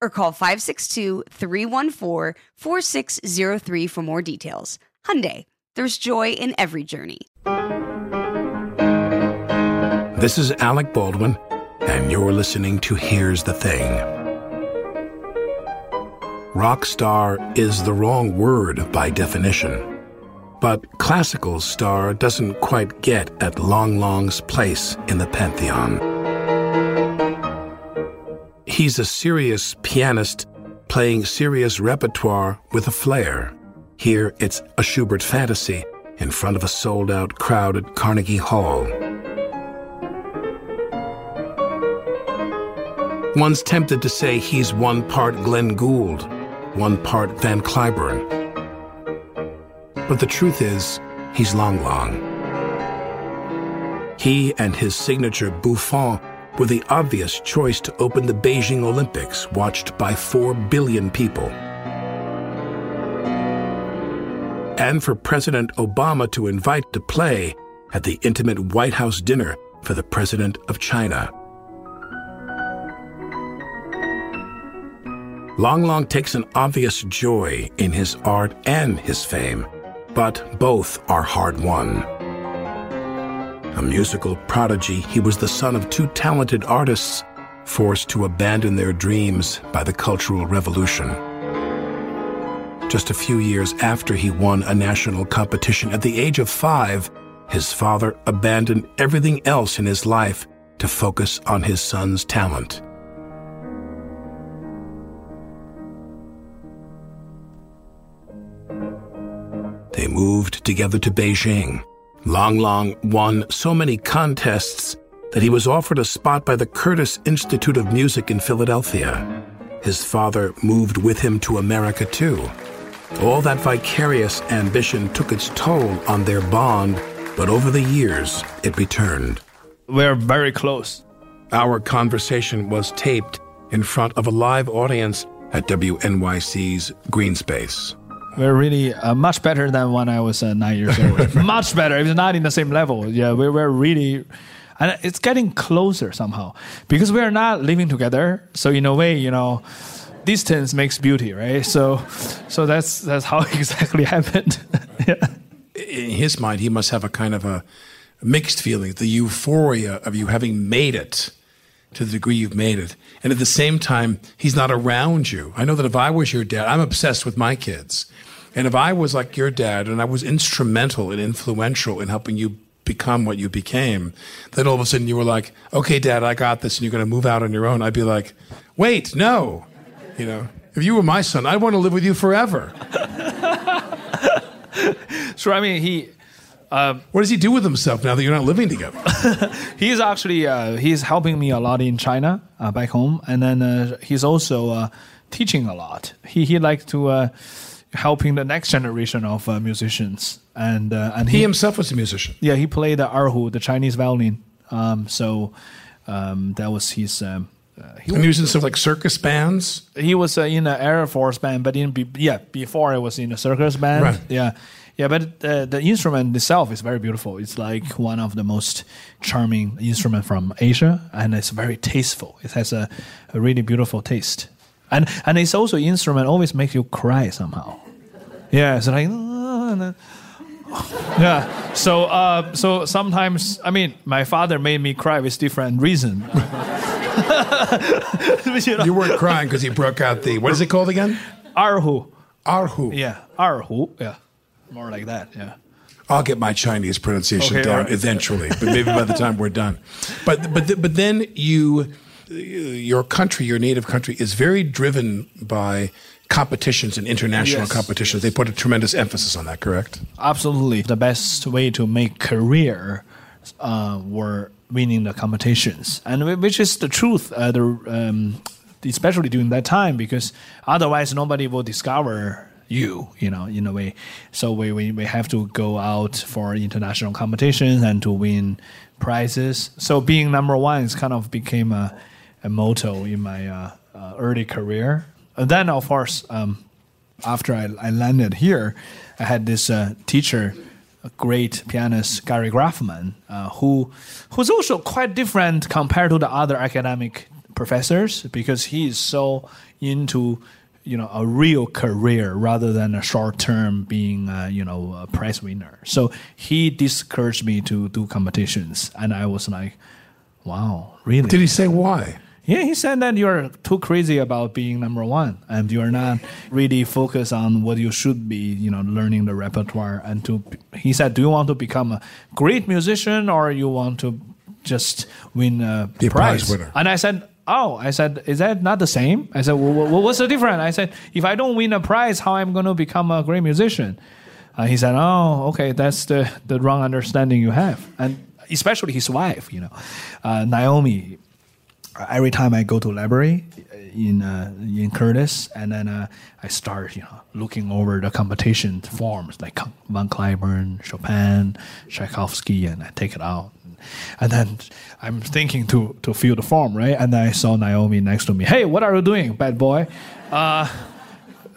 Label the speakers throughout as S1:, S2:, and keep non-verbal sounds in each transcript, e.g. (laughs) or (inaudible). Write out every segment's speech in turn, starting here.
S1: or call 562-314-4603 for more details. Hyundai, there's joy in every journey.
S2: This is Alec Baldwin, and you're listening to Here's the Thing. Rock star is the wrong word by definition. But classical star doesn't quite get at Lang Lang's place in the pantheon. He's a serious pianist playing serious repertoire with a flair. Here it's a Schubert fantasy in front of a sold out crowd at Carnegie Hall. One's tempted to say he's one part Glenn Gould, one part Van Cliburn. But the truth is, he's Lang Lang. He and his signature bouffant were the obvious choice to open the Beijing Olympics, watched by 4 billion people. And for President Obama to invite to play at the intimate White House dinner for the President of China. Lang Lang takes an obvious joy in his art and his fame, but both are hard won. A musical prodigy, he was the son of two talented artists forced to abandon their dreams by the Cultural Revolution. Just a few years after he won a national competition at the age of five, his father abandoned everything else in his life to focus on his son's talent. They moved together to Beijing Lang Lang won so many contests that he was offered a spot by the Curtis Institute of Music in Philadelphia. His father moved with him to America, too. All that vicarious ambition took its toll on their bond, but over the years, it returned.
S3: We're very close.
S2: Our conversation was taped in front of a live audience at WNYC's Green Space.
S3: We're really uh, much better than when I was uh, nine years old. (laughs) much better. It's not in the same level. Yeah, we we're really, and it's getting closer somehow because we are not living together. So in a way, you know, distance makes beauty, right? So, so that's that's how (laughs) exactly happened. (laughs) yeah.
S2: In his mind, he must have a kind of a mixed feeling, the euphoria of you having made it to the degree you've made it. And at the same time, he's not around you. I know that if I was your dad, I'm obsessed with my kids. And if I was like your dad and I was instrumental and influential in helping you become what you became, then all of a sudden you were like, okay, dad, I got this, and you're going to move out on your own, I'd be like, wait, no. You know, if you were my son, I'd want to live with you forever. (laughs)
S3: so, I mean, he.
S2: Um, what does he do with himself now that you're not living together? (laughs)
S3: he's actually uh, he's helping me a lot in China uh, back home, and then uh, he's also uh, teaching a lot. He he likes to uh, helping the next generation of musicians, and and
S2: he, he, himself was a musician.
S3: Yeah, he played the erhu, the Chinese violin. Um, so um, that was his. Um, uh, he,
S2: And he was in some like circus bands.
S3: he was uh, in an Air Force band, but in yeah before it was in a circus band.
S2: Right.
S3: Yeah, yeah. But uh, the instrument itself is very beautiful. It's like one of the most charming instrument from Asia, and it's very tasteful. It has a, a really beautiful taste, and and it's also instrument always makes you cry somehow. Yeah, it's like. "Ah," (laughs) yeah. So, uh, so sometimes, I mean, my father made me cry with different reason. (laughs) you know,
S2: You weren't crying because he broke out the what is it called again?
S3: Erhu.
S2: Erhu.
S3: Yeah, Erhu. Yeah, more like that. Yeah.
S2: I'll get my Chinese pronunciation
S3: Okay,
S2: down
S3: right.
S2: eventually, but maybe by the time we're done. But but but then you, your country, your native country, is very driven by competitions and international
S3: Yes,
S2: competitions. They put a tremendous emphasis on that. Correct?
S3: Absolutely, the best way to make career uh, were winning the competitions, and which is the truth. Uh, the um, especially during that time, because otherwise nobody will discover you. You know, in a way. So we we, we have to go out for international competitions and to win prizes. So being number one is kind of became a, a motto in my uh, uh, early career. And then, of course. Um, after I, I landed here, I had this uh, teacher, a great pianist Gary Graffman, uh, who who's also quite different compared to the other academic professors because he is so into you know a real career rather than a short term being uh, you know a prize winner. So he discouraged me to do competitions, and I was like, wow, really?
S2: Did he say why?
S3: Yeah, he said that you're too crazy about being number one, and you're not really focused on what you should be. You know, learning the repertoire. And to he said, do you want to become a great musician or you want to just win a
S2: Be a
S3: prize?
S2: winner.
S3: And I said, oh, I said, is that not the same? I said, well, well, what's the difference? I said, if I don't win a prize, how am I going to become a great musician? Uh, he said, oh, okay, that's the the wrong understanding you have, and especially his wife, you know, uh, Naomi every time I go to library in uh, in Curtis, and then uh, I start you know looking over the competition forms like Van Cliburn, Chopin, Tchaikovsky, and I take it out. And then I'm thinking to to fill the form, right? And then I saw Naomi next to me. Hey, what are you doing, bad boy? Uh,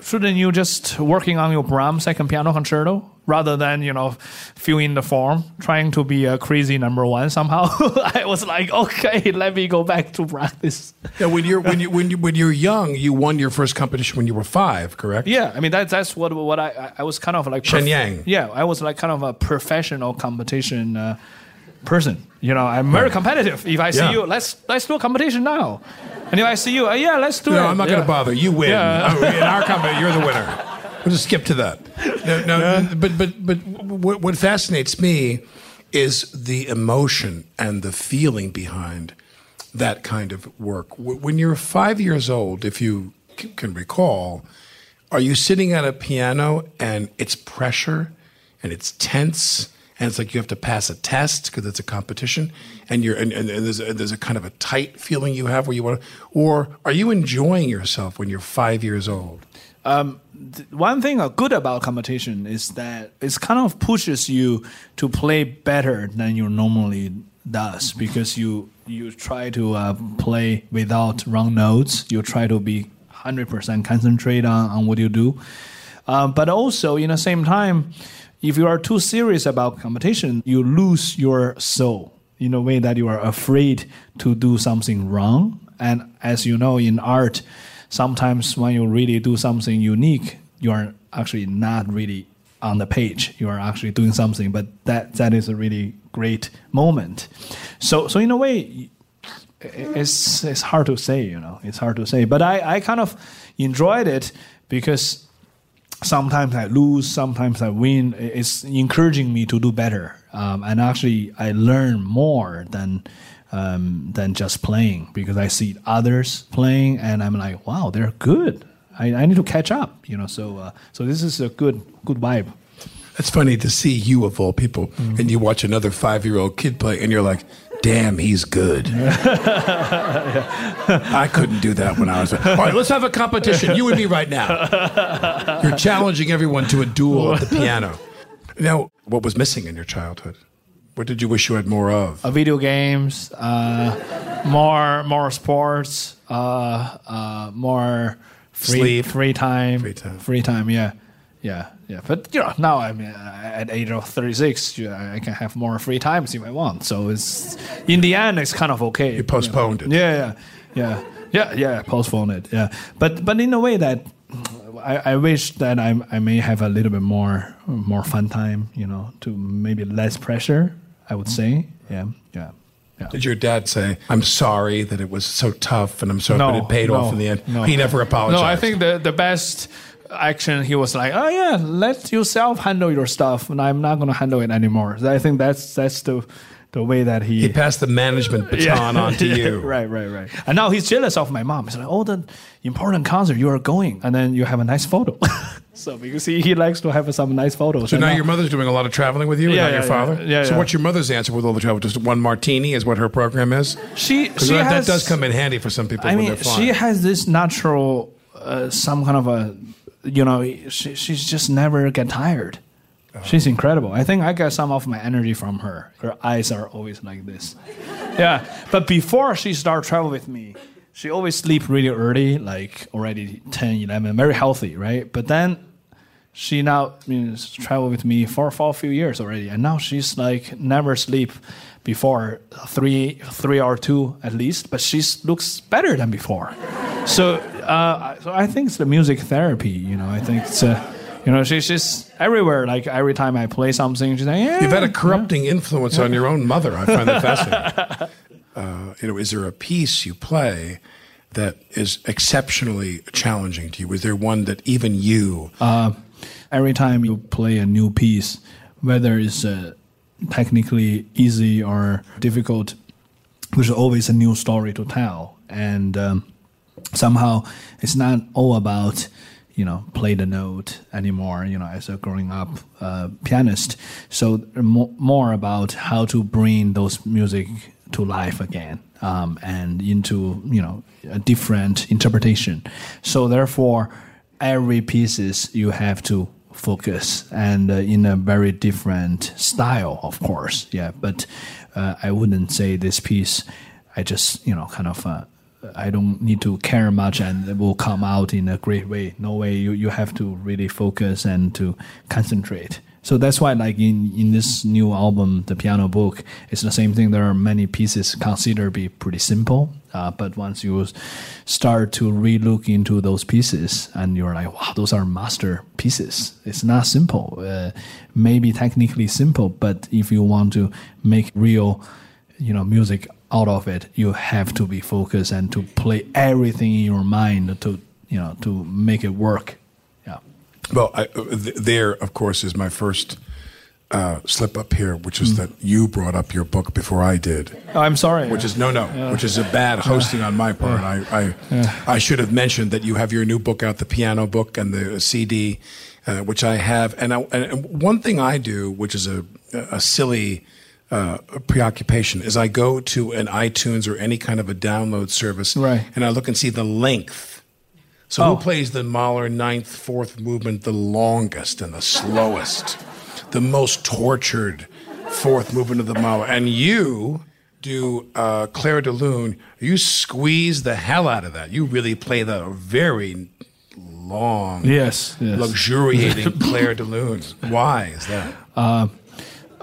S3: shouldn't you just working on your Brahms second piano concerto rather than you know filling the form, trying to be a crazy number one somehow? (laughs) I was like, okay, let me go back to practice.
S2: Yeah, when you're when you when you when you're young, you won your first competition when you were five. Correct?
S3: Yeah, I mean that's that's what what I I- was kind of like
S2: Shenyang.
S3: Yeah, I was like kind of a professional competition uh, person. You know, I'm very competitive. If I see
S2: Yeah.
S3: you, let's let's do a competition now. And if I see you, uh, yeah, let's do it.
S2: No, I'm not going to bother. You win.
S3: Yeah. (laughs)
S2: In our company, you're the winner. We'll just skip to that. No, no, but but but what, what fascinates me is the emotion and the feeling behind that kind of work. When you're five years old, if you can recall, are you sitting at a piano and it's pressure and it's tense and it's like you have to pass a test because it's a competition and you're and, and, and there's a, there's a kind of a tight feeling you have where you want to or are you enjoying yourself when you're five years old
S3: one thing good about competition is that it kind of pushes you to play better than you normally does because you you try to uh, play without wrong notes. You try to be hundred percent concentrate on, on what you do, uh, but also in the same time, if you are too serious about competition, you lose your soul in a way that you are afraid to do something wrong. And as you know, in art, sometimes when you really do something unique, you are actually not really on the page. You are actually doing something, but that that is a really great moment. So so in a way, it's it's hard to say. You know, it's hard to say. But I I kind of enjoyed it because sometimes I lose, sometimes I win. It's encouraging me to do better, um, and actually I learn more than um, than just playing because I see others playing, and I'm like, wow, they're good. I, I need to catch up, you know. So uh, so this is a good good vibe.
S2: It's funny to see you of all people, and you watch another five-year-old kid play, and you're like, "Damn, he's good." (laughs) I couldn't do that when I was. All right, let's have a competition. You and me right now. (laughs) You're challenging everyone to a duel at the piano. (laughs) Now, what was missing in your childhood? What did you wish you had more of?
S3: uh, video games, uh, more more sports, uh, uh, more free,
S2: Sleep.
S3: free time,
S2: Free time.
S3: free time. Yeah, yeah, yeah. But you know, now I'm uh, at age of 36. you know, I can have more free times if I want. So it's in the end, it's kind of okay.
S2: You postponed it.
S3: Yeah, yeah, yeah, yeah, yeah. Postpone it. Yeah, but but in a way that I, I wish that I I may have a little bit more more fun time. You know, to maybe less pressure. I would say. Yeah, yeah. Yeah.
S2: Did your dad say, "I'm sorry that it was so tough, and I'm sorry, but it paid off in the end"?
S3: no.
S2: He never apologized.
S3: No, I think the the best action he was like, oh yeah, let yourself handle your stuff, and I'm not gonna handle it anymore. I think that's that's the the way that he.
S2: he passed the management (laughs) baton on to you. (laughs)
S3: right, right, right. And now he's jealous of my mom. He's like, oh, the important concert you are going, and then you have a nice photo. (laughs) so because he, he likes to have some nice photos.
S2: So
S3: And
S2: now your mother's doing a lot of traveling with you, and
S3: Yeah,
S2: not
S3: yeah,
S2: your father.
S3: yeah. Yeah,
S2: so
S3: yeah.
S2: what's your mother's answer with all the travel? Just one martini is what her program is.
S3: she she
S2: that,
S3: has,
S2: that does come in handy for some people
S3: I
S2: when
S3: mean, she has this natural, uh, some kind of a, you know, she, she's just never get tired. She's incredible. I think I get some of my energy from her. Her eyes are always like this. Yeah, but before she started travel with me, she always sleep really early, like already 10, 11, very healthy, right? But then she now means travel with me for, for a few years already, and now she's like never sleep before three three or two at least, but she looks better than before. So, uh, so I think it's the music therapy. You know, I think it's. Uh, you know, she's just everywhere. Like every time I play something, she's like, "Yeah."
S2: You've had a corrupting influence on your own mother. I find that fascinating. (laughs) Uh, you know, is there a piece you play that is exceptionally challenging to you? Is there one that even you?
S3: every time you play a new piece, whether it's uh, technically easy or difficult, there's always a new story to tell. And um, somehow it's not all about, you know, play the note anymore, you know, as a growing up uh, pianist. So mo- more about how to bring those music to life again um, and into, you know, a different interpretation. So therefore, every pieces you have to focus and uh, in a very different style of course yeah but uh, i wouldn't say this piece i just you know kind of uh, i don't need to care much and it will come out in a great way. No way you, you have to really focus and to concentrate. So that's why like in, in this new album the piano book it's the same thing. There are many pieces considered be pretty simple uh, but once you start to relook into those pieces and you're like wow those are master pieces. It's not simple uh, maybe technically simple but if you want to make real you know music out of it you have to be focused and to play everything in your mind to you know to make it work. Yeah.
S2: Well, I, uh, th- there, of course, is my first uh, slip up here, which is that you brought up your book before I did.
S3: oh, i'm sorry.
S2: Which is no, no, which is a bad hosting on my part. I, I, I should have mentioned that you have your new book out, the piano book, and the CD, uh, which I have. And, I, and one thing I do, which is a, a silly uh, preoccupation, is I go to an iTunes or any kind of a download service,
S3: Right.
S2: and I look and see the length. So
S3: Oh.
S2: who plays the Mahler ninth, fourth movement the longest and the slowest, the most tortured fourth movement of the Mahler? And you do uh, Clair de Lune. You squeeze the hell out of that. You really play the very long,
S3: yes, yes.
S2: luxuriating (laughs) Clair de Lune. Why is that?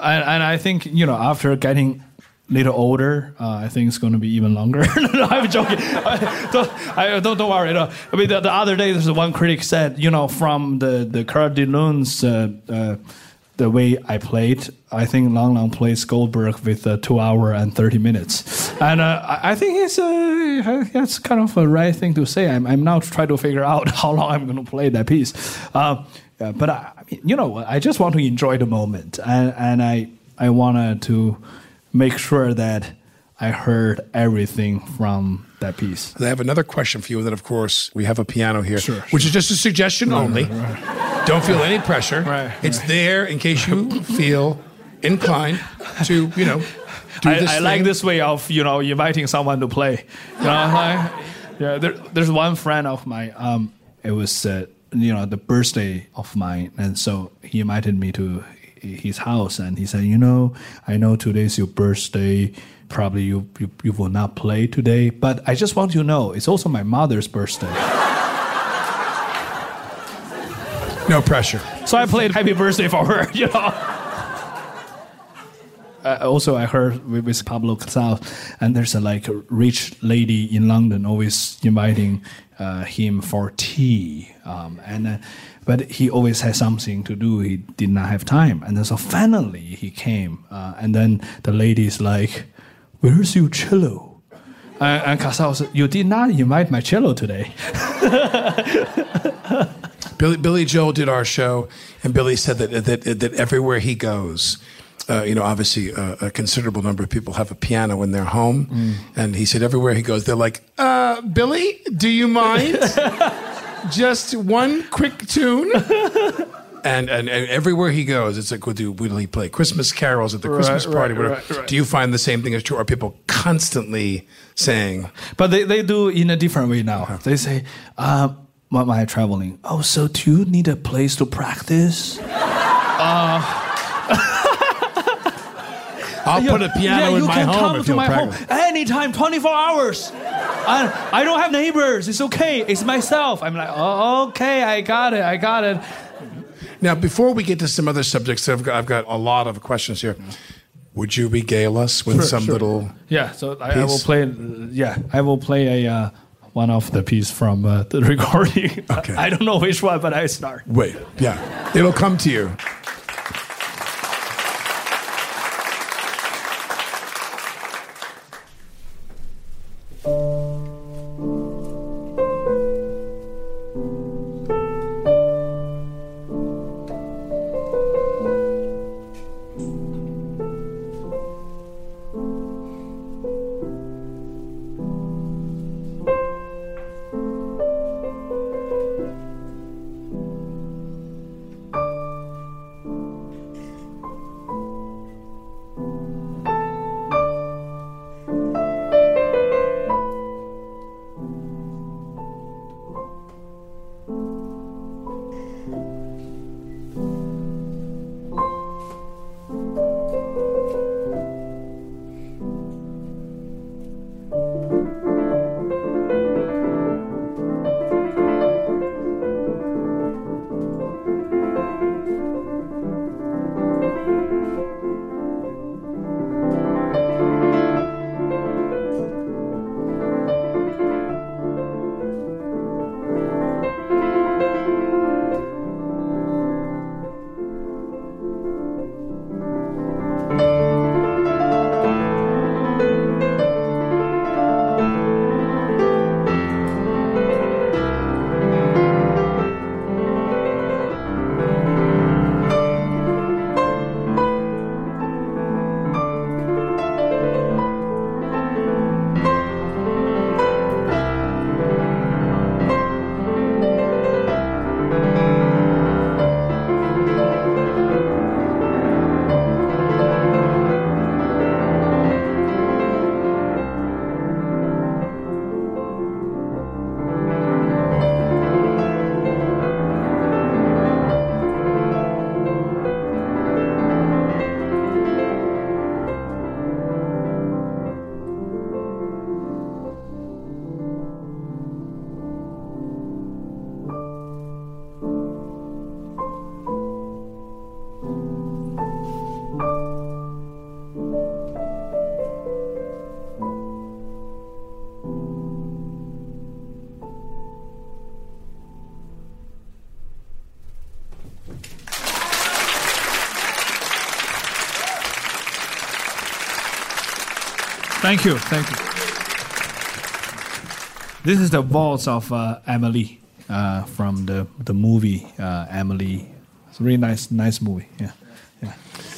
S3: And, and I think you know after getting a little older, uh, I think it's going to be even longer. (laughs) no, I'm joking. I, don't, I, don't don't worry. No. I mean, the, the other day, there's one critic said, you know, from the the Clair de Lune's uh, uh, the way I played, I think Lang Lang plays Goldberg with uh, two hour and thirty minutes, and uh, I I think it's uh, that's kind of a right thing to say. I'm I'm now trying to figure out (laughs) how long I'm going to play that piece. Uh, but I, you know, I just want to enjoy the moment, and and I I wanted to make sure that I heard everything from that piece.
S2: I have another question for you. And then, of course, we have a piano here,
S3: Sure,
S2: which is just a suggestion only. Don't feel any pressure.
S3: Right,
S2: It's there in case you (laughs) feel inclined to, you know, do
S3: I,
S2: this.
S3: I like this way of you know inviting someone to play. You know, (laughs) like, yeah. There, there's one friend of mine. Um, it was uh, you know the birthday of mine, and so he invited me to his house and he said, you know, I know today's your birthday. Probably you, you, you will not play today, but I just want you to know it's also my mother's birthday.
S2: No pressure.
S3: So I played Happy Birthday for her, (laughs) you know. Uh, also, I heard with, with Pablo Casals, and there's a like a rich lady in London always inviting uh, him for tea, um, and uh, but he always had something to do. He did not have time, and then so finally he came, uh, and then the lady's like, "Where's your cello?" Uh, and Casals, you did not invite my cello today. (laughs)
S2: Billy, Billy Joel did our show, and Billy said that that, that everywhere he goes, uh, you know, obviously uh, a considerable number of people have a piano in their home, mm. and he said everywhere he goes, they're like, uh, "Billy, do you mind (laughs) just one quick tune?" And, and, and everywhere he goes, it's like, will, do, will he play Christmas carols at the right, Christmas party? Right, right, right, Do you find the same thing is true? Are people constantly saying?
S3: But they, they do in a different way now. Uh-huh. They say, uh, "What am I traveling? Oh, so do you need a place to practice?" uh,
S2: I'll put a piano
S3: yeah,
S2: in my home
S3: if you my home anytime, 24 hours. I, I don't have neighbors. It's okay. It's myself. I'm like, oh, okay, I got it. I got it.
S2: Now, before we get to some other subjects, I've got, I've got a lot of questions here. Would you regale us with
S3: sure,
S2: some
S3: sure.
S2: little?
S3: Yeah, so I, I, will play. Yeah, I will play a uh, one of the piece from uh, the (laughs) recording. Okay. I don't know which one, but I start.
S2: Wait, yeah, it'll come to you.
S3: Thank you. Thank you. This is the waltz of uh, Amélie uh, from the the movie uh, Amélie. It's a really nice nice movie. Yeah. Yeah.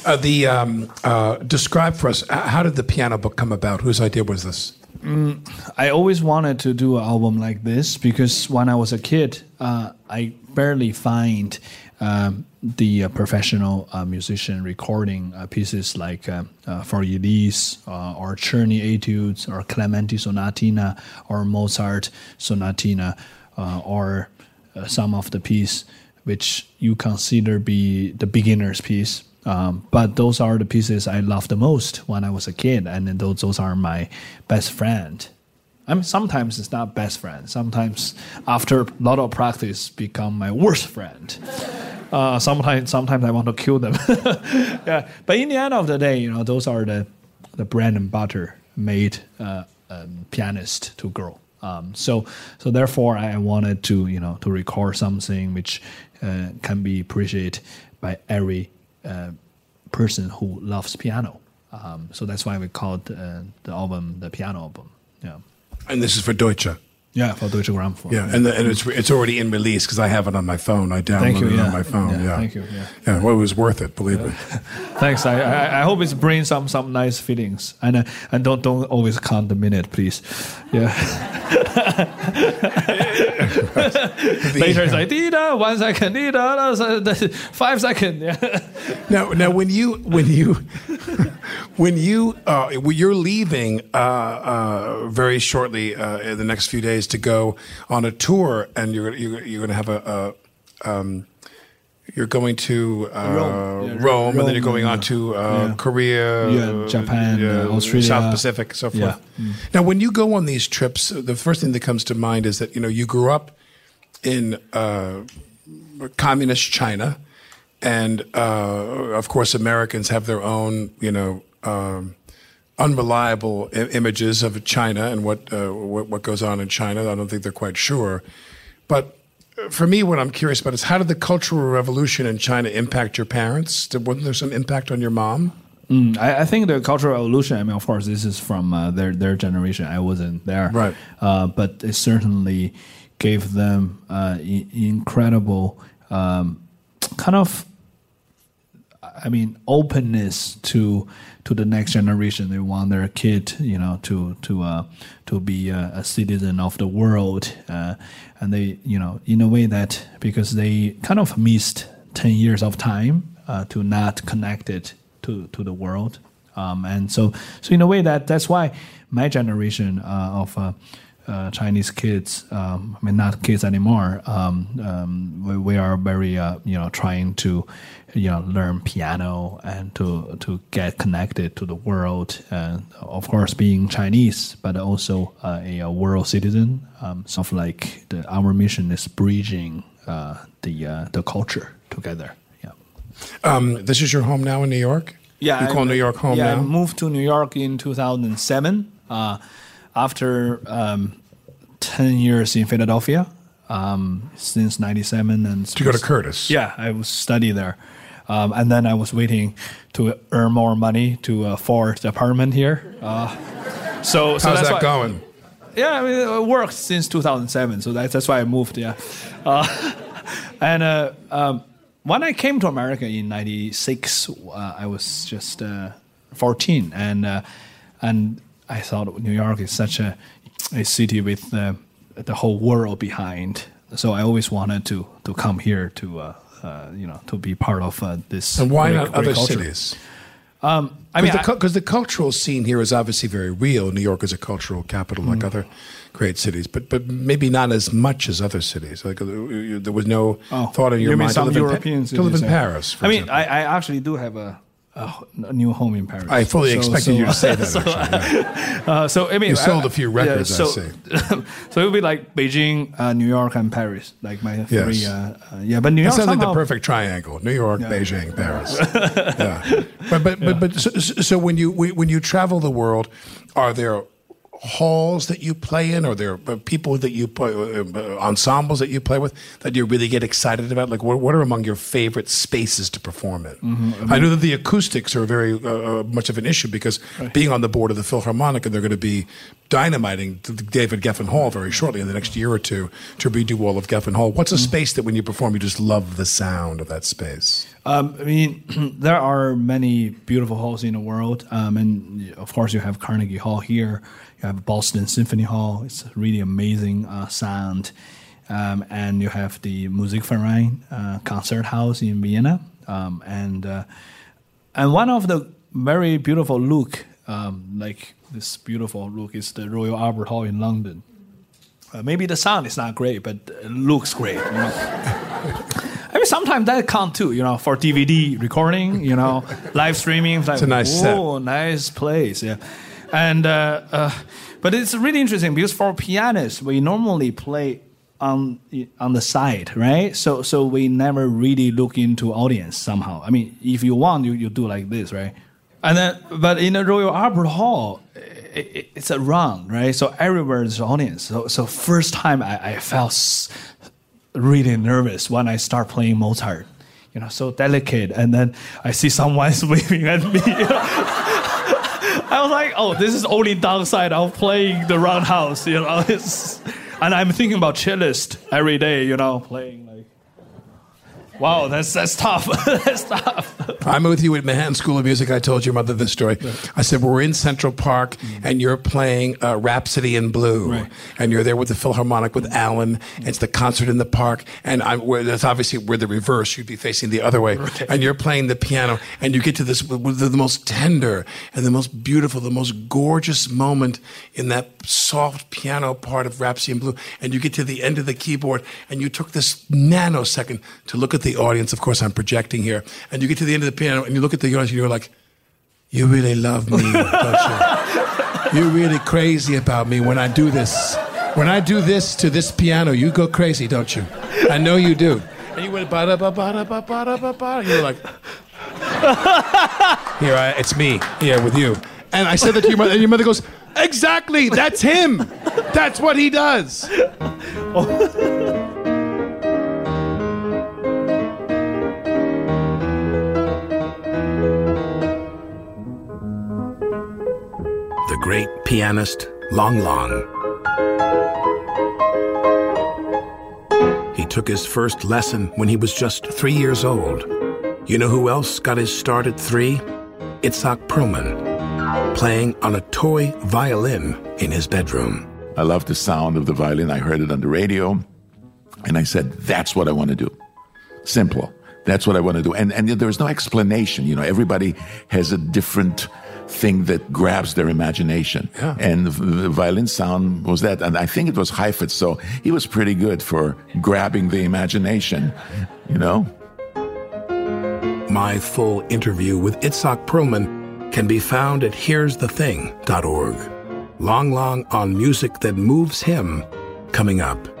S2: Uh, the um, uh, describe for us how did the piano book come about? Whose idea was this?
S3: Mm, I always wanted to do an album like this because when I was a kid, uh, I barely find um, the uh, professional uh, musician recording uh, pieces like uh, uh, for Elise uh, or Czerny Etudes or Clementi Sonatina or Mozart Sonatina or some of the piece which you consider be the beginner's piece. Um, but those are the pieces I loved the most when I was a kid, and those those are my best friend. I mean, sometimes it's not best friend. Sometimes after a lot of practice, become my worst friend. Uh, sometimes, sometimes I want to kill them. (laughs) yeah, but in the end of the day, you know, those are the the bread and butter made uh, um, pianist to grow. Um, so, so therefore, I wanted to, you know, to record something which uh, can be appreciated by every uh, person who loves piano. Um, so that's why we called uh, the album the piano album. Yeah.
S2: And this is for Deutsche.
S3: Yeah, for Deutsche Grammophon.
S2: Yeah, and, the, and it's it's already in release because I have it on my phone. I downloaded
S3: you,
S2: it
S3: yeah.
S2: on my phone.
S3: Yeah,
S2: Yeah,
S3: thank you, yeah.
S2: Yeah, well, it was worth it. Believe me. (laughs)
S3: Thanks. I, I I hope it's bring some some nice feelings and uh, and don't don't always count the minute, please. Yeah. (laughs) (laughs) Later it's like dida one second uh, five second. Yeah. (laughs)
S2: Now, now, when you when you (laughs) when you uh, when you're leaving uh, uh, very shortly uh, in the next few days to go on a tour, and you're you're, you're going to have a. a um, you're going to uh,
S3: Rome.
S2: Rome,
S3: Yeah,
S2: and then you're going on to uh,
S3: Yeah.
S2: Korea,
S3: Yeah, Japan, uh, Australia.
S2: South Pacific, so forth.
S3: Yeah. Mm.
S2: Now, when you go on these trips, the first thing that comes to mind is that you know you grew up in uh, communist China, and uh, of course Americans have their own, you know, um, unreliable I- images of China and what, uh, what what goes on in China. I don't think they're quite sure, but. For me, what I'm curious about is how did the Cultural Revolution in China impact your parents? Did, wasn't there some impact on your mom?
S3: Mm, I, I think the cultural Revolution. I mean, of course, this is from uh, their their generation. I wasn't there,
S2: Right.
S3: Uh, but it certainly gave them uh, I- incredible um, kind of, I mean, openness to to the next generation. They want their kid, you know, to to uh, to be a, a citizen of the world, uh, and they, you know, in a way that because they kind of missed ten years of time uh, to not connect it to to the world, um, and so so in a way that that's why my generation uh, of uh, Chinese kids, um, I mean not kids anymore. Um, um, we, we are very uh, you know trying to you know learn piano and to to get connected to the world, and of course being Chinese, but also uh, a, a world citizen. Um, sort of like the, our mission is bridging uh, the uh, the culture together. Yeah.
S2: Um, this is your home now in New York. Yeah, you call
S3: I-
S2: New York home
S3: yeah, I moved to New York in 2007 uh, after um, 10 years in Philadelphia um, since 97. and
S2: to go to Curtis.
S3: Yeah, I was study there. Um, and then I was waiting to earn more money to afford the apartment here. Uh, so, so
S2: How's that going?
S3: yeah, I mean, it worked since 2007, so that's that's why I moved. Yeah, uh, (laughs) and uh, um, when I came to America in '96, uh, I was just uh, 14, and uh, and I thought New York is such a a city with uh, the whole world behind. So I always wanted to to come here to uh, uh, you know to be part of uh, this.
S2: And why
S3: great-
S2: not other
S3: culture.
S2: cities?
S3: I mean,
S2: because the, cultural scene here is obviously very real. New York is a cultural capital,
S3: Mm.
S2: like other great cities, but but maybe not as much as other cities. Like uh, there was no thought in your
S3: Oh, you mean
S2: mind to
S3: some
S2: live, in, Pa-
S3: European
S2: to live in. Paris.
S3: I mean. I, I actually do have a, a, a new home in Paris.
S2: I fully
S3: So-
S2: expected
S3: so-
S2: you to say that. (laughs) actually, yeah. (laughs)
S3: Uh, so I mean,
S2: You sold
S3: I-
S2: a few records, I
S3: so, (laughs) so it would be like Beijing, uh, New York, and Paris, like my three.
S2: Yes.
S3: Uh, uh, yeah, but New
S2: That
S3: York
S2: sounds like the perfect triangle: New York, Beijing, Paris. yeah, but but but, but so, so when you when you travel the world, are there halls that you play in? Are there uh, people that you play, uh, ensembles that you play with that you really get excited about? Like, what, what are among your favorite spaces to perform in?
S3: Mm-hmm.
S2: I know that the acoustics are very uh, uh, much of an issue because being on the board of the Philharmonic, and they're going to be dynamiting David Geffen Hall very shortly in the next year or two to redo all of Geffen Hall. What's a
S3: Mm-hmm.
S2: space that when you perform, you just love the sound of that space?
S3: Um, I mean, (clears throat) there are many beautiful halls in the world, um, and of course, you have Carnegie Hall here. You have Boston Symphony Hall. It's really amazing uh, sound, um, and you have the Musikverein uh, Concert House in Vienna, um, and uh, and one of the very beautiful look, um, like this beautiful look, is the Royal Albert Hall in London. Uh, maybe the sound is not great, but it looks great. You know? (laughs) I mean, sometimes that count too, you know, for DVD recording, you know, (laughs) live streaming. It's, like,
S2: a nice set.
S3: Oh, nice place, yeah. And uh, uh, but it's really interesting because for pianists, we normally play on on the side, right? So so we never really look into audience somehow. I mean, if you want, you, you do like this, right? And then, but in the Royal Albert Hall, it, it's a run, right? So everywhere is audience. So so first time I, I felt s- really nervous when I start playing Mozart. You know, so delicate, and then I see someone (laughs) waving at me. (laughs) I was like, oh, this is only downside of playing the roundhouse, you know. (laughs) It's, and I'm thinking about cellist every day, you know, playing. Wow, that's that's tough. (laughs) that's tough.
S2: I'm with you at Manhattan School of Music. I told your mother this story. I said we're in Central Park and you're playing uh, Rhapsody in Blue,
S3: Right.
S2: and you're there with the Philharmonic with Alan. It's the concert in the park, and I'm where that's obviously where the reverse. You'd be facing the other way, and you're playing the piano, and you get to this with the most tender and the most beautiful, the most gorgeous moment in that soft piano part of Rhapsody in Blue, and you get to the end of the keyboard, and you took this nanosecond to look at the audience. Of course, I'm projecting here, and you get to the end of the piano, and you look at the audience, and you're like, "You really love me, (laughs) don't you? You're really crazy about me when I do this. When I do this to this piano, you go crazy, don't you? I know you do." And you went ba da ba ba da ba ba da ba ba. You're like, "Here, I, it's me here with you." And I said that to your mother, and your mother goes, "Exactly, that's him. That's what he does." (laughs)
S4: Oh. Great pianist Lang Lang. He took his first lesson when he was just three years old. You know who else got his start at three? Itzhak Perlman, playing on a toy violin in his bedroom.
S5: I loved the sound of the violin. I heard it on the radio. And I said, that's what I want to do. Simple. That's what I want to do. And, and there was no explanation. You know, everybody has a different thing that grabs their imagination.
S2: Yeah.
S5: And the, the violin sound was that. And I think it was Heifetz. So he was pretty good for grabbing the imagination, you know?
S4: My full interview with Itzhak Perlman can be found at here'sthething.org. Lang Lang on music that moves him coming up.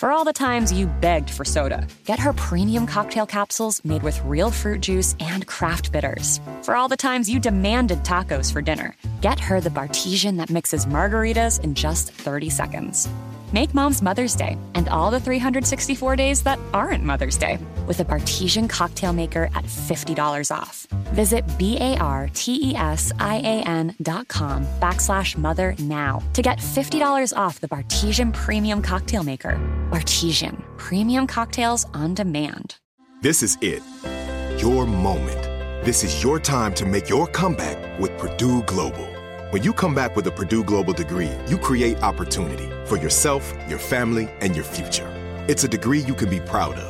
S6: For all the times you begged for soda, get her premium cocktail capsules made with real fruit juice and craft bitters. For all the times you demanded tacos for dinner, get her the Bartesian that mixes margaritas in just 30 seconds. Make mom's Mother's Day and all the 364 days that aren't Mother's Day with a Bartesian cocktail maker at $50 off. Visit B-A-R-T-E-S-I-A-N dot com backslash mother now to get $50 off the Bartesian Premium Cocktail Maker. Bartesian, premium cocktails on demand.
S7: This is it. Your moment. This is your time to make your comeback with Purdue Global. When you come back with a Purdue Global degree, you create opportunity for yourself, your family, and your future. It's a degree you can be proud of,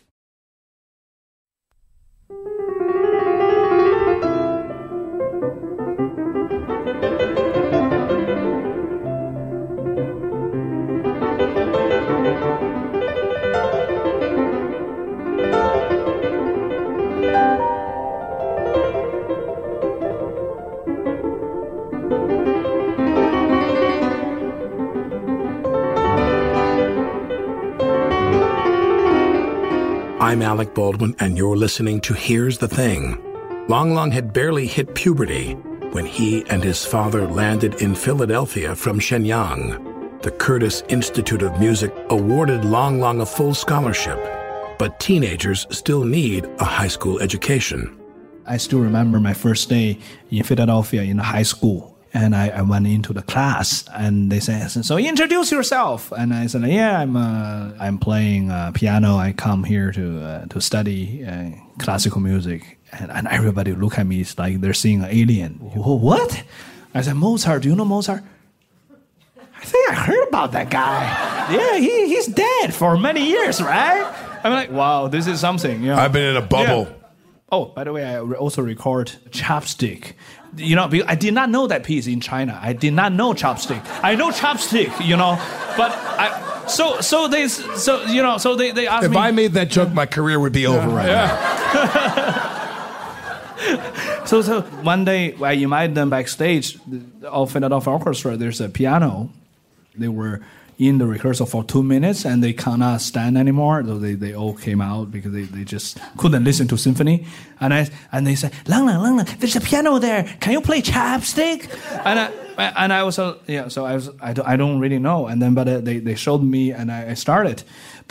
S4: I'm Alec Baldwin, and you're listening to Here's the Thing. Lang Lang had barely hit puberty when he and his father landed in Philadelphia from Shenyang. The Curtis Institute of Music awarded Lang Lang a full scholarship, but teenagers still need a high school education.
S3: I still remember my first day in Philadelphia in high school. And I, I went into the class and they said, so introduce yourself. And I said, yeah, I'm, uh, I'm playing uh, piano. I come here to, uh, to study uh, classical music. And, and everybody look at me. It's like they're seeing an alien. "Whoa, What? I said, Mozart. Do you know Mozart? I think I heard about that guy. Yeah, he, he's dead for many years, right? I'm like, wow, this is something. You know?
S2: I've been in a bubble.
S3: Yeah. Oh, by the way, I also record chopstick. You know, I did not know that piece in China. I did not know chopstick. I know chopstick, you know, but I. So so they so you know so they they asked
S2: If
S3: me.
S2: I made that joke, my career would be over right now. (laughs)
S3: So, so one day I invited them backstage of Philadelphia Orchestra. There's a piano. They were in the rehearsal for two minutes and they cannot stand anymore. So they, they all came out because they, they just couldn't listen to symphony. And I and they said, Lang Lang, Lang Lang, there's a piano there. Can you play chapstick? And I and I was yeah. So I was I don't, I don't really know. And then but uh, they they showed me and I, I started.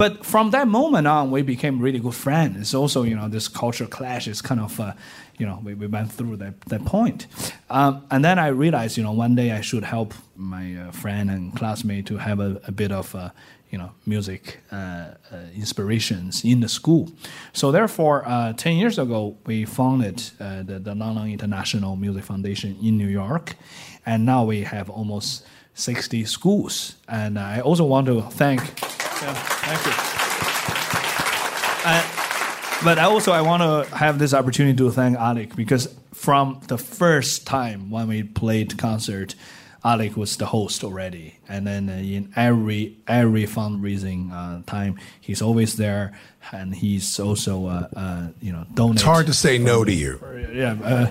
S3: But from that moment on, we became really good friends. It's also you know this culture clash is kind of. Uh, you know, we, we went through that, that point. Um, and then I realized, you know, one day I should help my uh, friend and classmate to have a, a bit of, uh, you know, music uh, uh, inspirations in the school. So therefore, uh, 10 years ago, we founded the, the Lang Lang International Music Foundation in New York. And now we have almost 60 schools. And I also want to thank, yeah, thank you. Uh, but I also I want to have this opportunity to thank Alec because from the first time when we played concert, Alec was the host already, and then in every every fundraising uh, time, he's always there, and he's also uh, uh, you know donate.
S2: It's hard to say no to you.
S3: Yeah. Uh,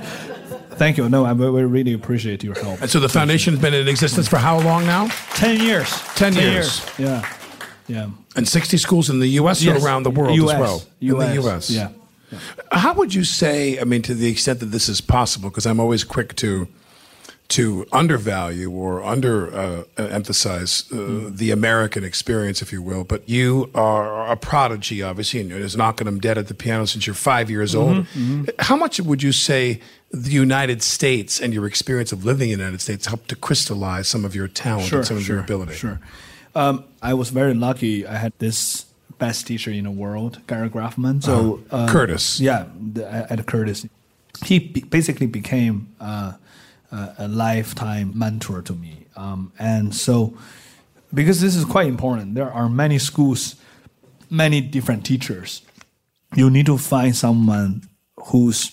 S3: thank you. No, I we really appreciate your help.
S2: And so the foundation has been in existence for how long now?
S3: Ten years.
S2: 10 years.
S3: Yeah. Yeah.
S2: And 60 schools in the U.S.
S3: Yes.
S2: or around the world
S3: US.
S2: as well? In the U.S.
S3: Yeah.
S2: How would you say? I mean, to the extent that this is possible, because I'm always quick to to undervalue or under uh, emphasize uh,
S3: Mm.
S2: the American experience, if you will. But you are a prodigy, obviously, and you're just knocking them dead at the piano since you're five years old.
S3: Mm-hmm,
S2: How much would you say the United States and your experience of living in the United States helped to crystallize some of your talent and some of your ability?
S3: Sure. Um, I was very lucky. I had this best teacher in the world, Gary Graffman. So
S2: Uh-huh.
S3: uh,
S2: Curtis.
S3: yeah, the, at Curtis, he basically became uh, a, a lifetime mentor to me. Um, and so, because this is quite important, there are many schools, many different teachers. You need to find someone who's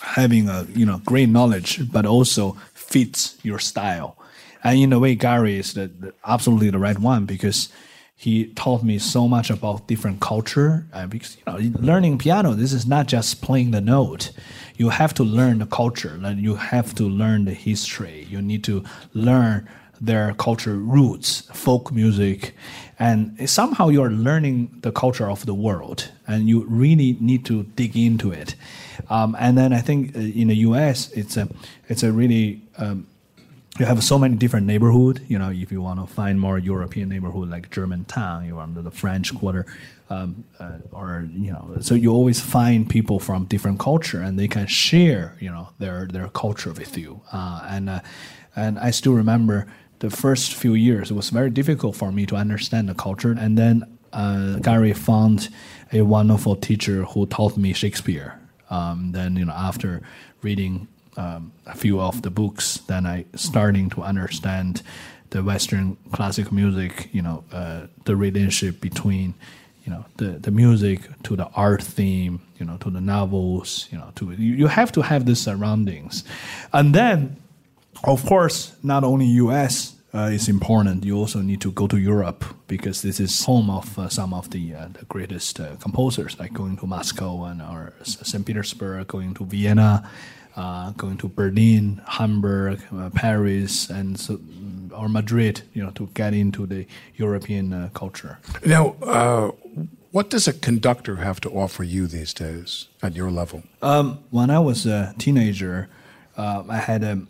S3: having a you know great knowledge, but also fits your style. And in a way, Gary is the, the absolutely the right one because he taught me so much about different culture. Uh, because you know, learning piano, this is not just playing the note. You have to learn the culture. You have to learn the history. You need to learn their culture roots, folk music, and somehow you're learning the culture of the world, and you really need to dig into it. Um, and then I think uh, in the U.S. it's a it's a really um, you have so many different neighborhood. You know, if you want to find more European neighborhood like Germantown, you want the French Quarter, um, uh, or you know, so you always find people from different culture, and they can share, you know, their their culture with you. Uh, and uh, and I still remember the first few years it was very difficult for me to understand the culture, and then uh, Gary found a wonderful teacher who taught me Shakespeare. Um, then you know, after reading um, a few of the books, then I starting to understand the Western classical music. You know, uh, the relationship between you know the the music to the art theme. You know, to the novels. You know, to you, you have to have the surroundings, and then, of course, not only U.S. Uh, is important. You also need to go to Europe because this is home of uh, some of the, uh, the greatest uh, composers, like going to Moscow and or St. Petersburg, going to Vienna, uh, going to Berlin, Hamburg, uh, Paris, and so, or Madrid, you know, to get into the European uh, culture.
S2: Now, uh, what does a conductor have to offer you these days at your level?
S3: Um, when I was a teenager, uh, I had um,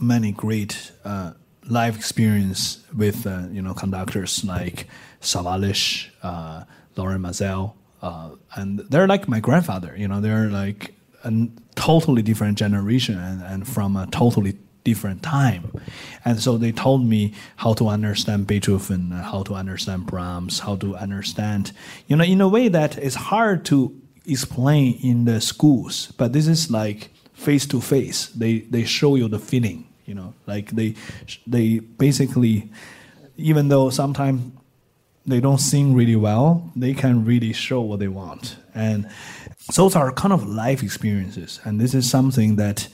S3: many great uh, life experience with you know conductors like Sawallisch, Lorin Maazel, and they're like my grandfather. You know, they're like a totally different generation and, and from a totally different time. And so they told me how to understand Beethoven, how to understand Brahms, how to understand, you know, in a way that is hard to explain in the schools. But this is like face to face. They they show you the feeling, you know, like they they basically, even though sometimes they don't sing really well, they can really show what they want. And those are kind of life experiences. And this is something that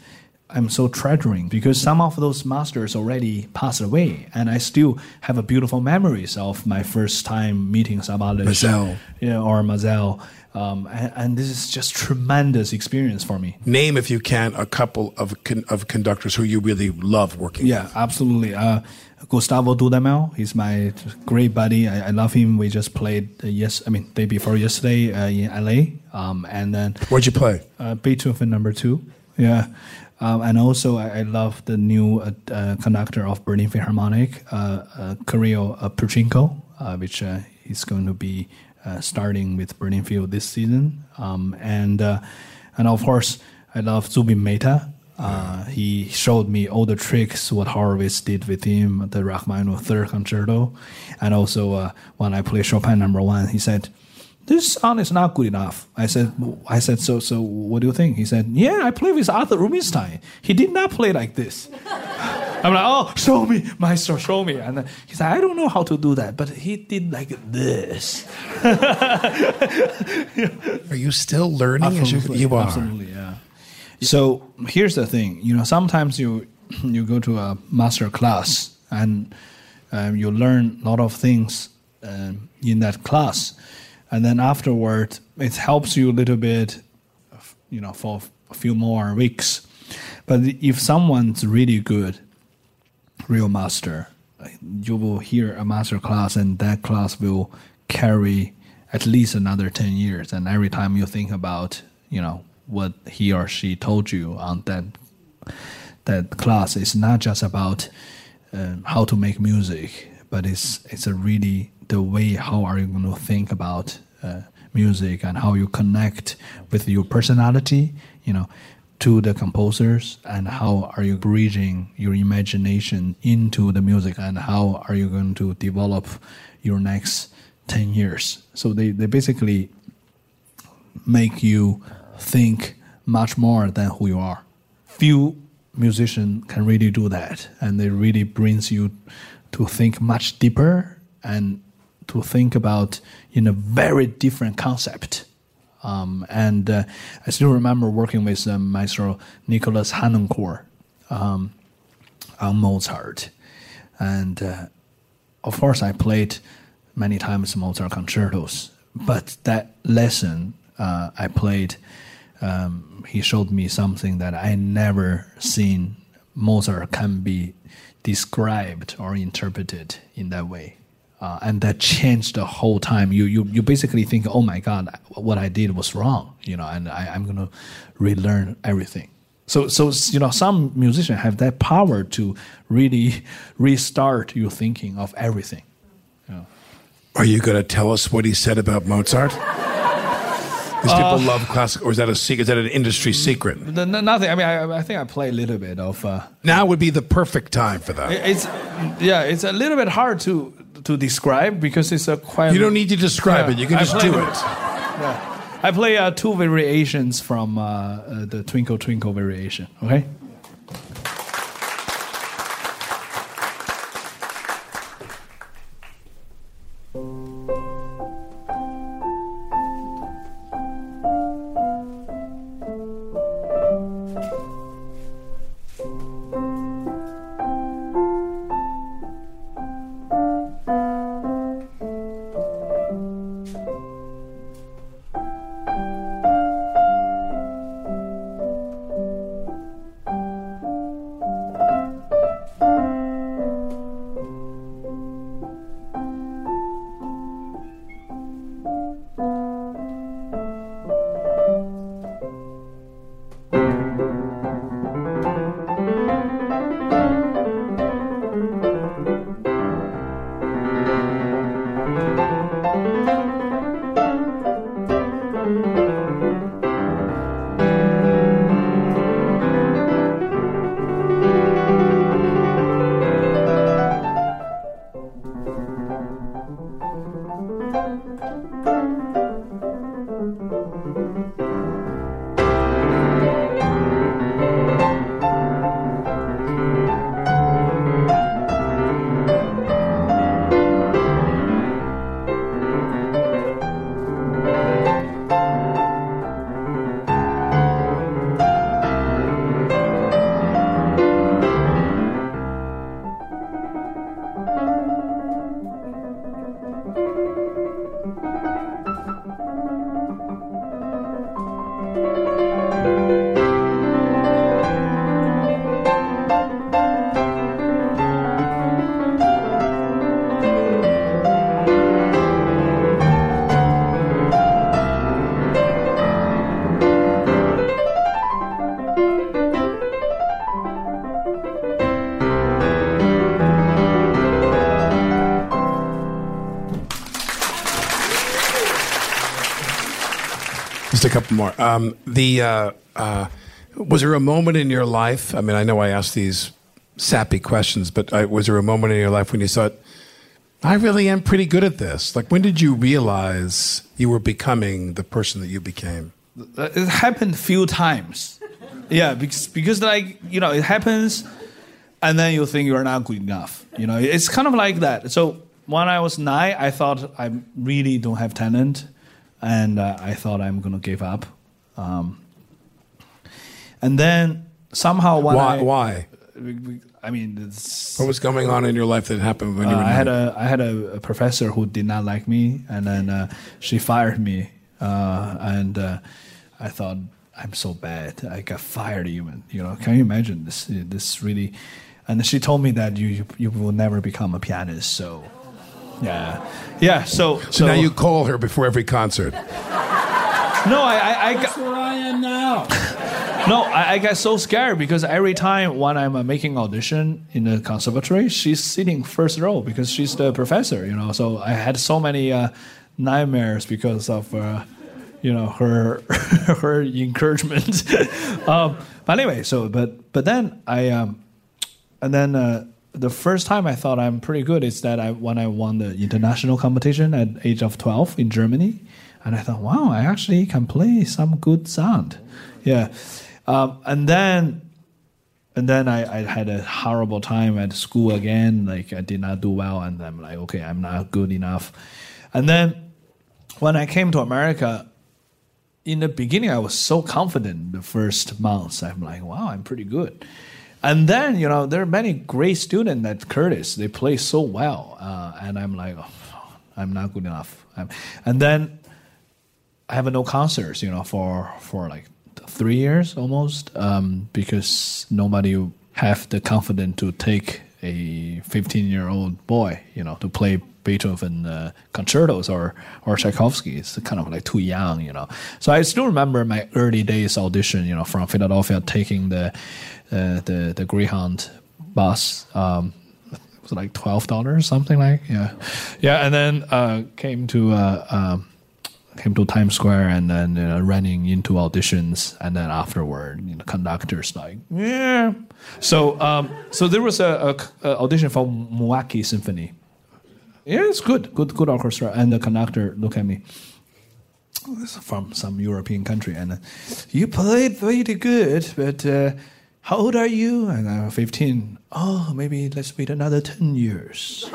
S3: I'm so treasuring because some of those masters already passed away, and I still have a beautiful memories of my first time meeting Sawallisch,
S2: Maazel.
S3: yeah, or Maazel. Um, and, and, this is just tremendous experience for me.
S2: Name, if you can, a couple of con- of conductors who you really love working. With.
S3: Yeah,
S2: with.
S3: absolutely. Uh, Gustavo Dudamel, he's my great buddy. I, I love him. We just played uh, yes, I mean day before yesterday uh, in LA. Um, and then
S2: where'd you play?
S3: Uh, Beethoven number two. Yeah. Um, and also, I, I, love the new uh, uh, conductor of Berlin Philharmonic, uh, uh, Kirill Petrenko, which is going to be starting with Berlin Phil this season. Um, and and of course, I love Zubin Mehta. Uh, he showed me all the tricks what Horowitz did with him, the Rachmaninoff third concerto, and also uh, when I play Chopin number one, he said, "This song is not good enough." I said, "I said so. So what do you think?" He said, "Yeah, I play with Arthur Rubinstein. He did not play like this." (laughs) I'm like, "Oh, show me, maestro, show me." And he said, "I don't know how to do that, but he did like this." (laughs)
S2: Are you still learning?
S3: Absolutely,
S2: you, you are.
S3: Absolutely, yeah. So here's the thing, you know, sometimes you you go to a master class and um, you learn a lot of things um, in that class, and then afterward it helps you a little bit, you know, for a few more weeks. But if someone's really good, real master, you will hear a master class, and that class will carry at least another ten years. And every time you think about, you know, what he or she told you on that that class is not just about um, how to make music, but it's it's a really the way how are you going to think about uh, music and how you connect with your personality, you know, to the composers and how are you bridging your imagination into the music and how are you going to develop your next 10 years so they, they basically make you think much more than who you are. Few musicians can really do that, and it really brings you to think much deeper and to think about in a very different concept. Um, and uh, I still remember working with uh, Maestro Nikolaus Harnoncourt um, on Mozart, and uh, of course I played many times Mozart concertos. But that lesson uh, I played um, he showed me something that I never seen Mozart can be described or interpreted in that way. Uh, and that changed the whole time. You, you you basically think, oh my God, what I did was wrong, you know, and I, I'm gonna relearn everything. So, so you know, some musicians have that power to really (laughs) restart your thinking of everything.
S2: Are you going to tell us what he said about Mozart? (laughs) Because people
S3: Uh,
S2: love classical, or is that a secret? Is that an industry secret?
S3: The- n- nothing. I mean, I, I think I play a little bit of. Uh,
S2: Now would be the perfect time for that.
S3: it's yeah, it's a little bit hard to to describe because it's a quite.
S2: You don't need to describe
S3: Yeah,
S2: it. You can
S3: I
S2: just do it. (laughs)
S3: Yeah. I play uh, two variations from uh, uh, the Twinkle Twinkle variation. Okay.
S2: Um, the uh, uh, was there a moment in your life? I mean, I know I asked these sappy questions, but uh, was there a moment in your life when you thought, "I really am pretty good at this"? Like, when did you realize you were becoming the person that you became?
S3: Uh, it happened a few times. Yeah, because because like you know it happens, and then you think you're not good enough. You know, it's kind of like that. So when I was nine, I thought I really don't have talent, and uh, I thought I'm gonna give up. Um, and then somehow when
S2: Why?
S3: I,
S2: why?
S3: I mean, it's,
S2: What was going on in your life that happened when you
S3: uh,
S2: were?
S3: I had a I had a, a professor who did not like me, and then uh, she fired me, uh, and uh, I thought I'm so bad. I got fired even. You know, can you imagine this? This really, and she told me that you you, you will never become a pianist. So, yeah, yeah. So
S2: so, now you call her before every concert.
S3: no, I I, I got,
S2: where I am now. (laughs)
S3: no, I, I get so scared because every time when I'm uh, making audition in the conservatory, she's sitting first row because she's the professor, you know. So I had so many uh, nightmares because of, uh, you know, her (laughs) her encouragement. (laughs) um, but anyway, so but but then I um, and then uh, the first time I thought I'm pretty good is that I when I won the international competition at age of twelve in Germany, and I thought, wow, I actually can play some good sound, yeah, um, and then and then I, I had a horrible time at school again. Like I did not do well, and I'm like, okay, I'm not good enough. And then when I came to America, in the beginning, I was so confident. The first months, I'm like, wow, I'm pretty good. And then you know there are many great students at Curtis. They play so well, uh, and I'm like, oh, I'm not good enough. I'm, and then I have no concerts, you know, for for like three years almost, um, because nobody have the confidence to take a 15 year old boy, you know, to play Beethoven uh, concertos or or Tchaikovsky. It's kind of like too young, you know. So I still remember my early days audition, you know, from Philadelphia, taking the uh, the the Greyhound bus. Um, it was like twelve dollars, something like yeah, yeah, and then uh, came to. Uh, um, came to Times Square and then you know, running into auditions, and then afterward, you know, conductors like, yeah. So, um, so there was a, a, a audition for Milwaukee Symphony. Yeah, it's good, good, good orchestra. And the conductor look at me. It's from some European country, and uh, you played pretty good, but uh, how old are you? And I'm 15. Oh, maybe let's wait another 10 years.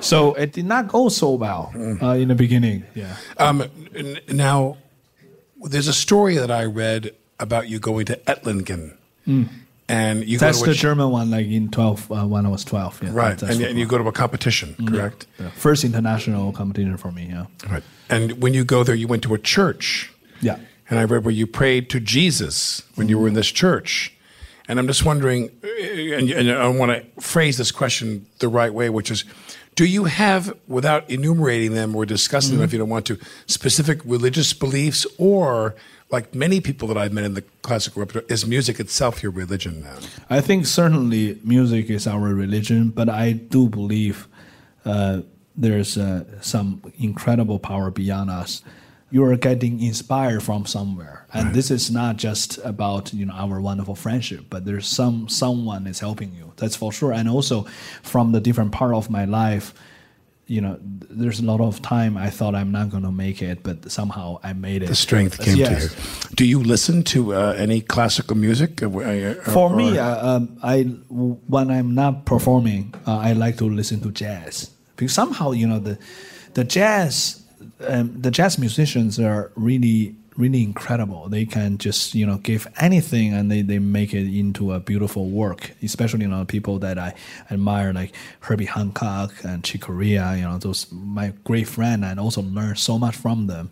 S3: so it did not go so well uh, in the beginning. Yeah.
S2: Um, n- now, there's a story that I read about you going to Ettlingen. And you.
S3: That's
S2: go to
S3: the German one, like in 12, uh, when I was 12. Yeah,
S2: right, and, and you go to a competition, correct?
S3: yeah. First international competition for me, yeah.
S2: Right. And when you go there, you went to a church.
S3: Yeah.
S2: And I read where you prayed to Jesus when you were in this church. And I'm just wondering, and, and I want to phrase this question the right way, which is do you have, without enumerating them or discussing them if you don't want to, specific religious beliefs or, like many people that I've met in the classical repertoire, is music itself your religion now?
S3: I think certainly music is our religion, but I do believe uh, there's uh, some incredible power beyond us. You are getting inspired from somewhere, and this is not just about you know our wonderful friendship, but there's some someone is helping you. That's for sure. And also from the different part of my life, you know, there's a lot of time I thought I'm not going to make it, but somehow I made it.
S2: The strength came
S3: Yes.
S2: to you. Do you listen to uh, any classical music? Uh, uh,
S3: For me, uh, um, I when I'm not performing, uh, I like to listen to jazz because somehow you know the the jazz um, the jazz musicians are really really incredible. They can just you know give anything and they, they make it into a beautiful work. Especially you know people that I admire like Herbie Hancock and Chick Corea. You know those my great friend and also learn so much from them.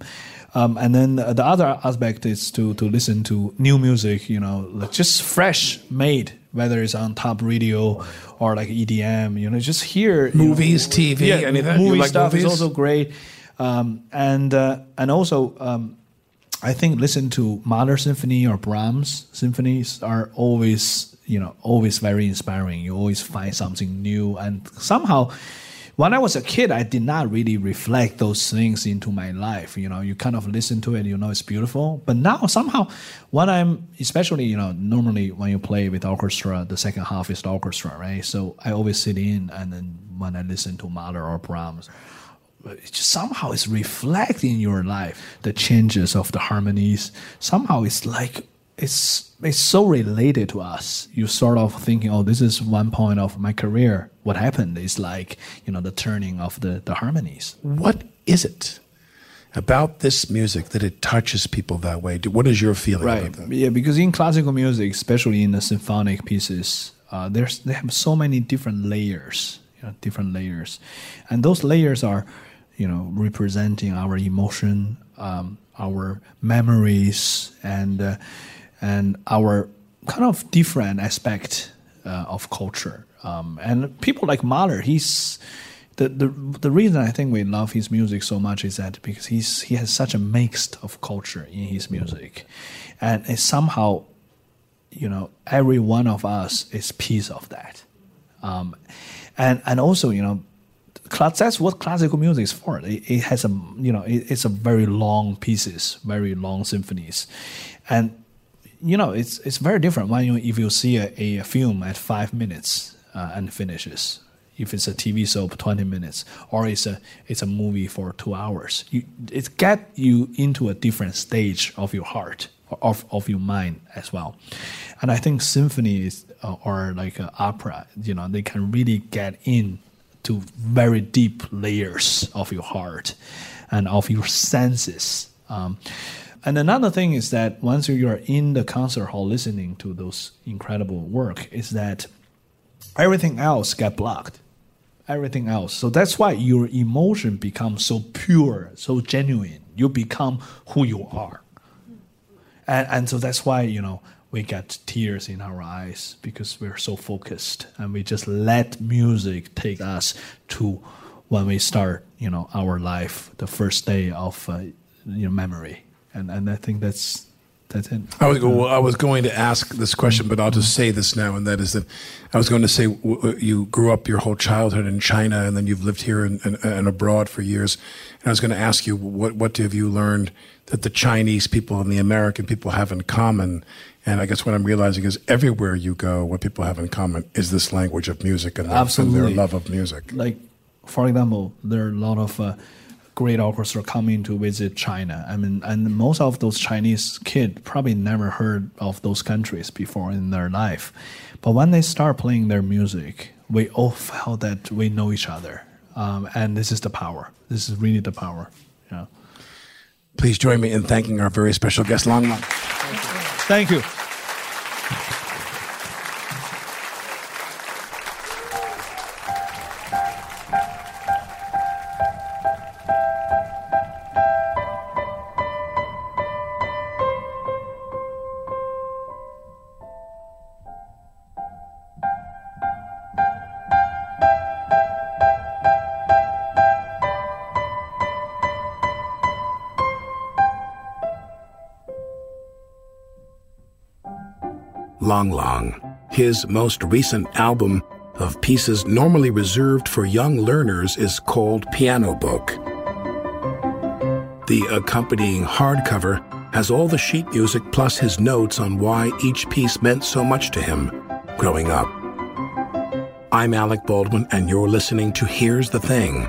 S3: Um, and then the other aspect is to to listen to new music. You know, like just fresh made, whether it's on top radio or like EDM. You know, just hear you know,
S2: Movies, TV,
S3: yeah,
S2: any of that?
S3: Movie
S2: like
S3: stuff
S2: movies?
S3: is also great. Um, and uh, and also um, I think listen to Mahler symphony or Brahms symphonies are always you know always very inspiring. You always find something new, and somehow. When I was a kid, I did not really reflect those things into my life. You know, you kind of listen to it, you know it's beautiful. But now somehow, when I'm, especially you know, normally when you play with orchestra, the second half is the orchestra, right? So I always sit in, and then when I listen to Mahler or Brahms, it just somehow it's reflecting in your life the changes of the harmonies. Somehow it's like it's it's so related to us. You sort of thinking oh this is one point of my career. What happened is like you know the turning of the the harmonies.
S2: What is it about this music that it touches people that way? What is your feeling
S3: right. yeah because in classical music especially in the symphonic pieces uh, there's they have so many different layers you know, different layers. And those layers are you know representing our emotion um, our memories and uh, and our kind of different aspect uh, of culture. Um, and people like Mahler he's the, the the reason I think we love his music so much is that because he's he has such a mix of culture in his music, and it's somehow, you know, every one of us is piece of that, um, and and also you know, that's what classical music is for. It, it has a you know it, it's a very long pieces, very long symphonies, and you know it's it's very different when you if you see a, a film at five minutes uh, and finishes if it's a TV soap, 20 minutes, or it's a it's a movie for two hours. You, it get you into a different stage of your heart of, of your mind as well. And I think symphonies uh, or like uh, opera, you know, they can really get in to very deep layers of your heart and of your senses. Um, and another thing is that once you are in the concert hall listening to those incredible work, is that everything else get blocked. Everything else. So that's why your emotion becomes so pure so genuine. You become who you are. And, and so that's why you know we get tears in our eyes because we're so focused and we just let music take us to when we start, you know, our life, the first day of uh, you know, memory. And and I think that's that's it.
S2: I was, well, I was going to ask this question, but I'll just say this now, and that is that I was going to say w- you grew up your whole childhood in China, and then you've lived here and, and, and abroad for years. And I was going to ask you, what what have you learned that the Chinese people and the American people have in common? And I guess what I'm realizing is everywhere you go, what people have in common is this language of music and
S3: Absolutely.
S2: their love of music.
S3: like for example, there are a lot of uh, great orchestra coming to visit China. I mean, and most of those Chinese kids probably never heard of those countries before in their life. But when they start playing their music, we all felt that we know each other. Um, and this is the power. This is really the power. Yeah.
S2: Please join me in thanking our very special guest, Lang Lang.
S3: Thank you.
S8: Lang Lang. His most recent album of pieces normally reserved for young learners is called Piano Book. The accompanying hardcover has all the sheet music plus his notes on why each piece meant so much to him growing up. I'm Alec Baldwin, and you're listening to Here's the Thing.